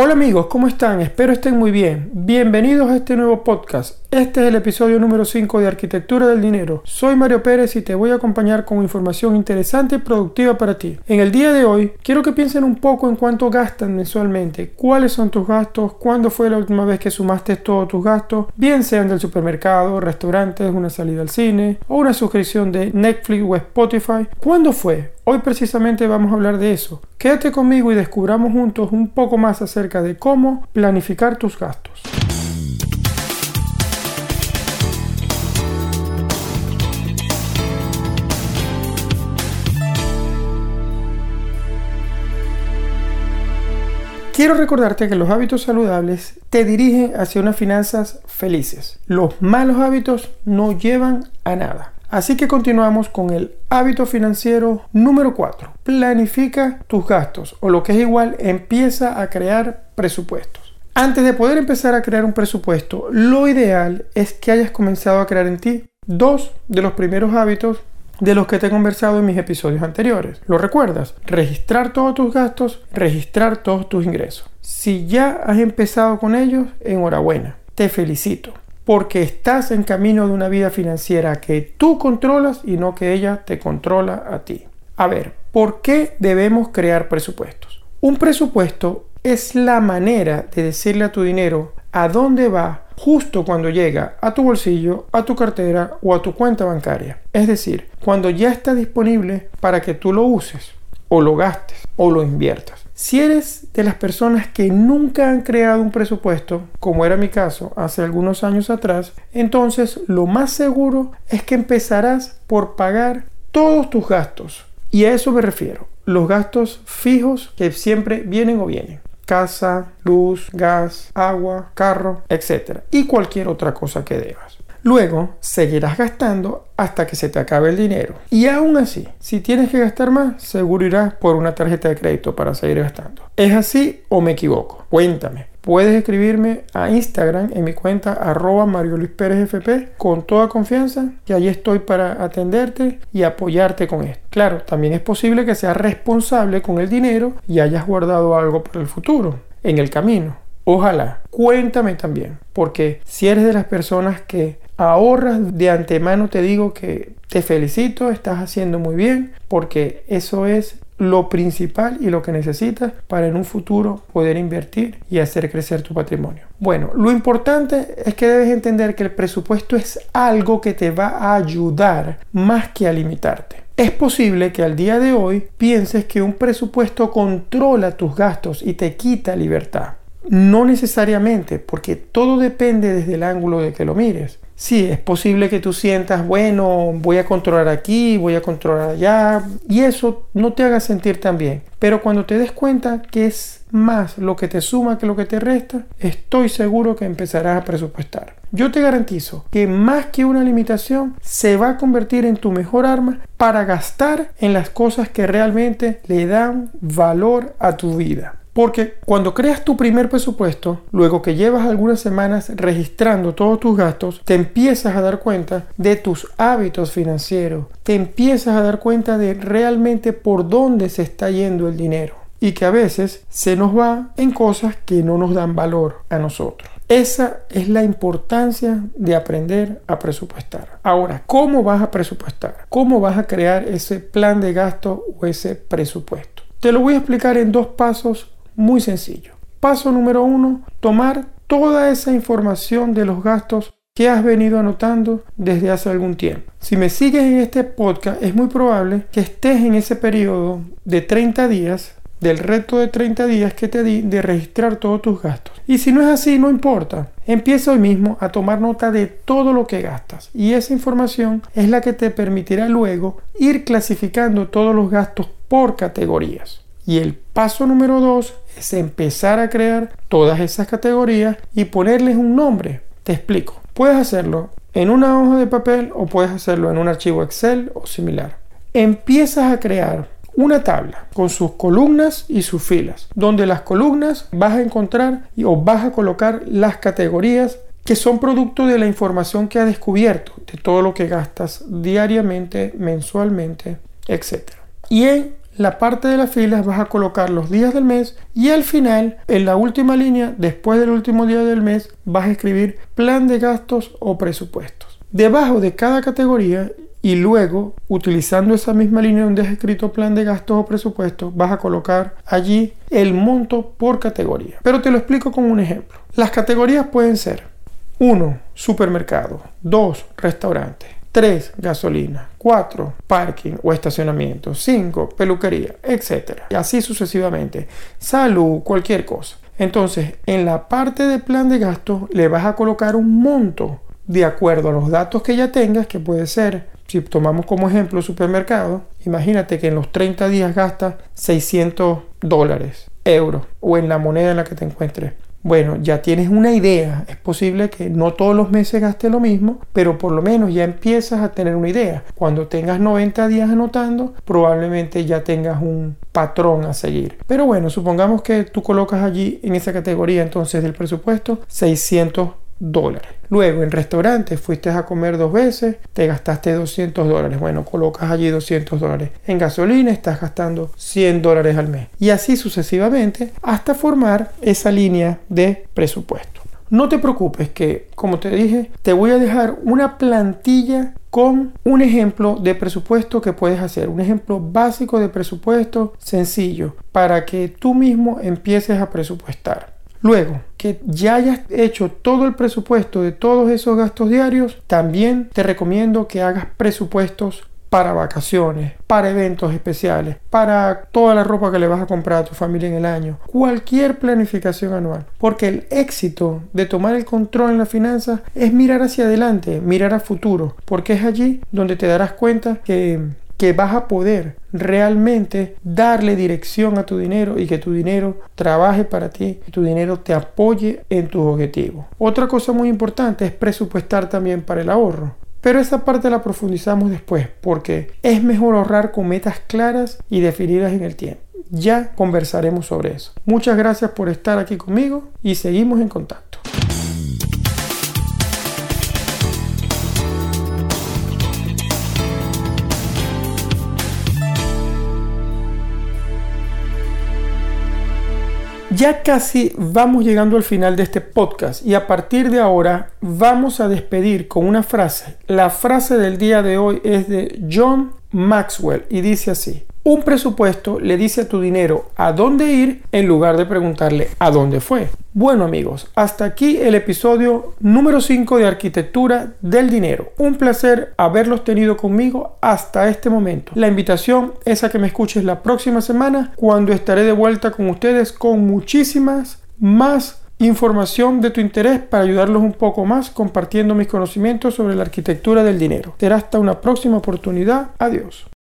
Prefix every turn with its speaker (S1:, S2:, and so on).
S1: Hola amigos, ¿cómo están? Espero estén muy bien. Bienvenidos a este nuevo podcast. Este es el episodio número 5 de Arquitectura del Dinero. Soy Mario Pérez y te voy a acompañar con información interesante y productiva para ti. En el día de hoy, quiero que piensen un poco en cuánto gastan mensualmente, cuáles son tus gastos, cuándo fue la última vez que sumaste todos tus gastos, bien sean del supermercado, restaurantes, una salida al cine o una suscripción de Netflix o Spotify. ¿Cuándo fue? Hoy precisamente vamos a hablar de eso. Quédate conmigo y descubramos juntos un poco más acerca de cómo planificar tus gastos. Quiero recordarte que los hábitos saludables te dirigen hacia unas finanzas felices. Los malos hábitos no llevan a nada. Así que continuamos con el hábito financiero número 4. Planifica tus gastos o lo que es igual, empieza a crear presupuestos. Antes de poder empezar a crear un presupuesto, lo ideal es que hayas comenzado a crear en ti dos de los primeros hábitos de los que te he conversado en mis episodios anteriores. ¿Lo recuerdas? Registrar todos tus gastos, registrar todos tus ingresos. Si ya has empezado con ellos, enhorabuena. Te felicito porque estás en camino de una vida financiera que tú controlas y no que ella te controla a ti. A ver, ¿por qué debemos crear presupuestos? Un presupuesto es la manera de decirle a tu dinero a dónde va justo cuando llega a tu bolsillo, a tu cartera o a tu cuenta bancaria. Es decir, cuando ya está disponible para que tú lo uses o lo gastes o lo inviertas. Si eres de las personas que nunca han creado un presupuesto, como era mi caso hace algunos años atrás, entonces lo más seguro es que empezarás por pagar todos tus gastos. Y a eso me refiero, los gastos fijos que siempre vienen o vienen. Casa, luz, gas, agua, carro, etc. Y cualquier otra cosa que debas. Luego seguirás gastando hasta que se te acabe el dinero. Y aún así, si tienes que gastar más, seguro irás por una tarjeta de crédito para seguir gastando. ¿Es así o me equivoco? Cuéntame. Puedes escribirme a Instagram en mi cuenta arroba Mario Luis Pérez FP con toda confianza que allí estoy para atenderte y apoyarte con esto. Claro, también es posible que seas responsable con el dinero y hayas guardado algo para el futuro, en el camino. Ojalá, cuéntame también, porque si eres de las personas que ahorras de antemano, te digo que te felicito, estás haciendo muy bien, porque eso es lo principal y lo que necesitas para en un futuro poder invertir y hacer crecer tu patrimonio. Bueno, lo importante es que debes entender que el presupuesto es algo que te va a ayudar más que a limitarte. Es posible que al día de hoy pienses que un presupuesto controla tus gastos y te quita libertad. No necesariamente, porque todo depende desde el ángulo de que lo mires. Sí, es posible que tú sientas, bueno, voy a controlar aquí, voy a controlar allá, y eso no te haga sentir tan bien. Pero cuando te des cuenta que es más lo que te suma que lo que te resta, estoy seguro que empezarás a presupuestar. Yo te garantizo que más que una limitación, se va a convertir en tu mejor arma para gastar en las cosas que realmente le dan valor a tu vida. Porque cuando creas tu primer presupuesto, luego que llevas algunas semanas registrando todos tus gastos, te empiezas a dar cuenta de tus hábitos financieros, te empiezas a dar cuenta de realmente por dónde se está yendo el dinero y que a veces se nos va en cosas que no nos dan valor a nosotros. Esa es la importancia de aprender a presupuestar. Ahora, ¿cómo vas a presupuestar? ¿Cómo vas a crear ese plan de gasto o ese presupuesto? Te lo voy a explicar en dos pasos muy sencillo. Paso número uno, tomar toda esa información de los gastos que has venido anotando desde hace algún tiempo. Si me sigues en este podcast, es muy probable que estés en ese periodo de 30 días, del reto de 30 días que te di de registrar todos tus gastos. Y si no es así, no importa. Empieza hoy mismo a tomar nota de todo lo que gastas. Y esa información es la que te permitirá luego ir clasificando todos los gastos por categorías. Y el paso número dos es empezar a crear todas esas categorías y ponerles un nombre. Te explico. Puedes hacerlo en una hoja de papel o puedes hacerlo en un archivo Excel o similar. Empiezas a crear una tabla con sus columnas y sus filas, donde las columnas vas a encontrar o vas a colocar las categorías que son producto de la información que has descubierto, de todo lo que gastas diariamente, mensualmente, etc. Y en la parte de las filas vas a colocar los días del mes y al final, en la última línea, después del último día del mes, vas a escribir plan de gastos o presupuestos. Debajo de cada categoría y luego, utilizando esa misma línea donde has escrito plan de gastos o presupuestos, vas a colocar allí el monto por categoría. Pero te lo explico con un ejemplo. Las categorías pueden ser 1. Supermercado. 2. Restaurante. 3. Gasolina. 4. Parking o estacionamiento. 5. Peluquería, etc. Y así sucesivamente. Salud, cualquier cosa. Entonces, en la parte de plan de gastos le vas a colocar un monto de acuerdo a los datos que ya tengas, que puede ser si tomamos como ejemplo supermercado, imagínate que en los 30 días gastas 600 dólares, euros o en la moneda en la que te encuentres. Bueno, ya tienes una idea. Es posible que no todos los meses gastes lo mismo, pero por lo menos ya empiezas a tener una idea. Cuando tengas 90 días anotando, probablemente ya tengas un patrón a seguir. Pero bueno, supongamos que tú colocas allí en esa categoría entonces del presupuesto 600 dólares. Luego en restaurantes fuiste a comer dos veces, te gastaste 200 dólares. Bueno, colocas allí 200 dólares. En gasolina estás gastando 100 dólares al mes. Y así sucesivamente hasta formar esa línea de presupuesto. No te preocupes que, como te dije, te voy a dejar una plantilla con un ejemplo de presupuesto que puedes hacer, un ejemplo básico de presupuesto sencillo para que tú mismo empieces a presupuestar. Luego que ya hayas hecho todo el presupuesto de todos esos gastos diarios, también te recomiendo que hagas presupuestos para vacaciones, para eventos especiales, para toda la ropa que le vas a comprar a tu familia en el año, cualquier planificación anual. Porque el éxito de tomar el control en las finanzas es mirar hacia adelante, mirar a futuro, porque es allí donde te darás cuenta que que vas a poder realmente darle dirección a tu dinero y que tu dinero trabaje para ti, que tu dinero te apoye en tus objetivos. Otra cosa muy importante es presupuestar también para el ahorro. Pero esa parte la profundizamos después porque es mejor ahorrar con metas claras y definidas en el tiempo. Ya conversaremos sobre eso. Muchas gracias por estar aquí conmigo y seguimos en contacto. Ya casi vamos llegando al final de este podcast y a partir de ahora vamos a despedir con una frase. La frase del día de hoy es de John Maxwell y dice así. Un presupuesto le dice a tu dinero a dónde ir en lugar de preguntarle a dónde fue. Bueno amigos, hasta aquí el episodio número 5 de Arquitectura del Dinero. Un placer haberlos tenido conmigo hasta este momento. La invitación es a que me escuches la próxima semana cuando estaré de vuelta con ustedes con muchísimas más información de tu interés para ayudarlos un poco más compartiendo mis conocimientos sobre la arquitectura del dinero. Será hasta una próxima oportunidad. Adiós.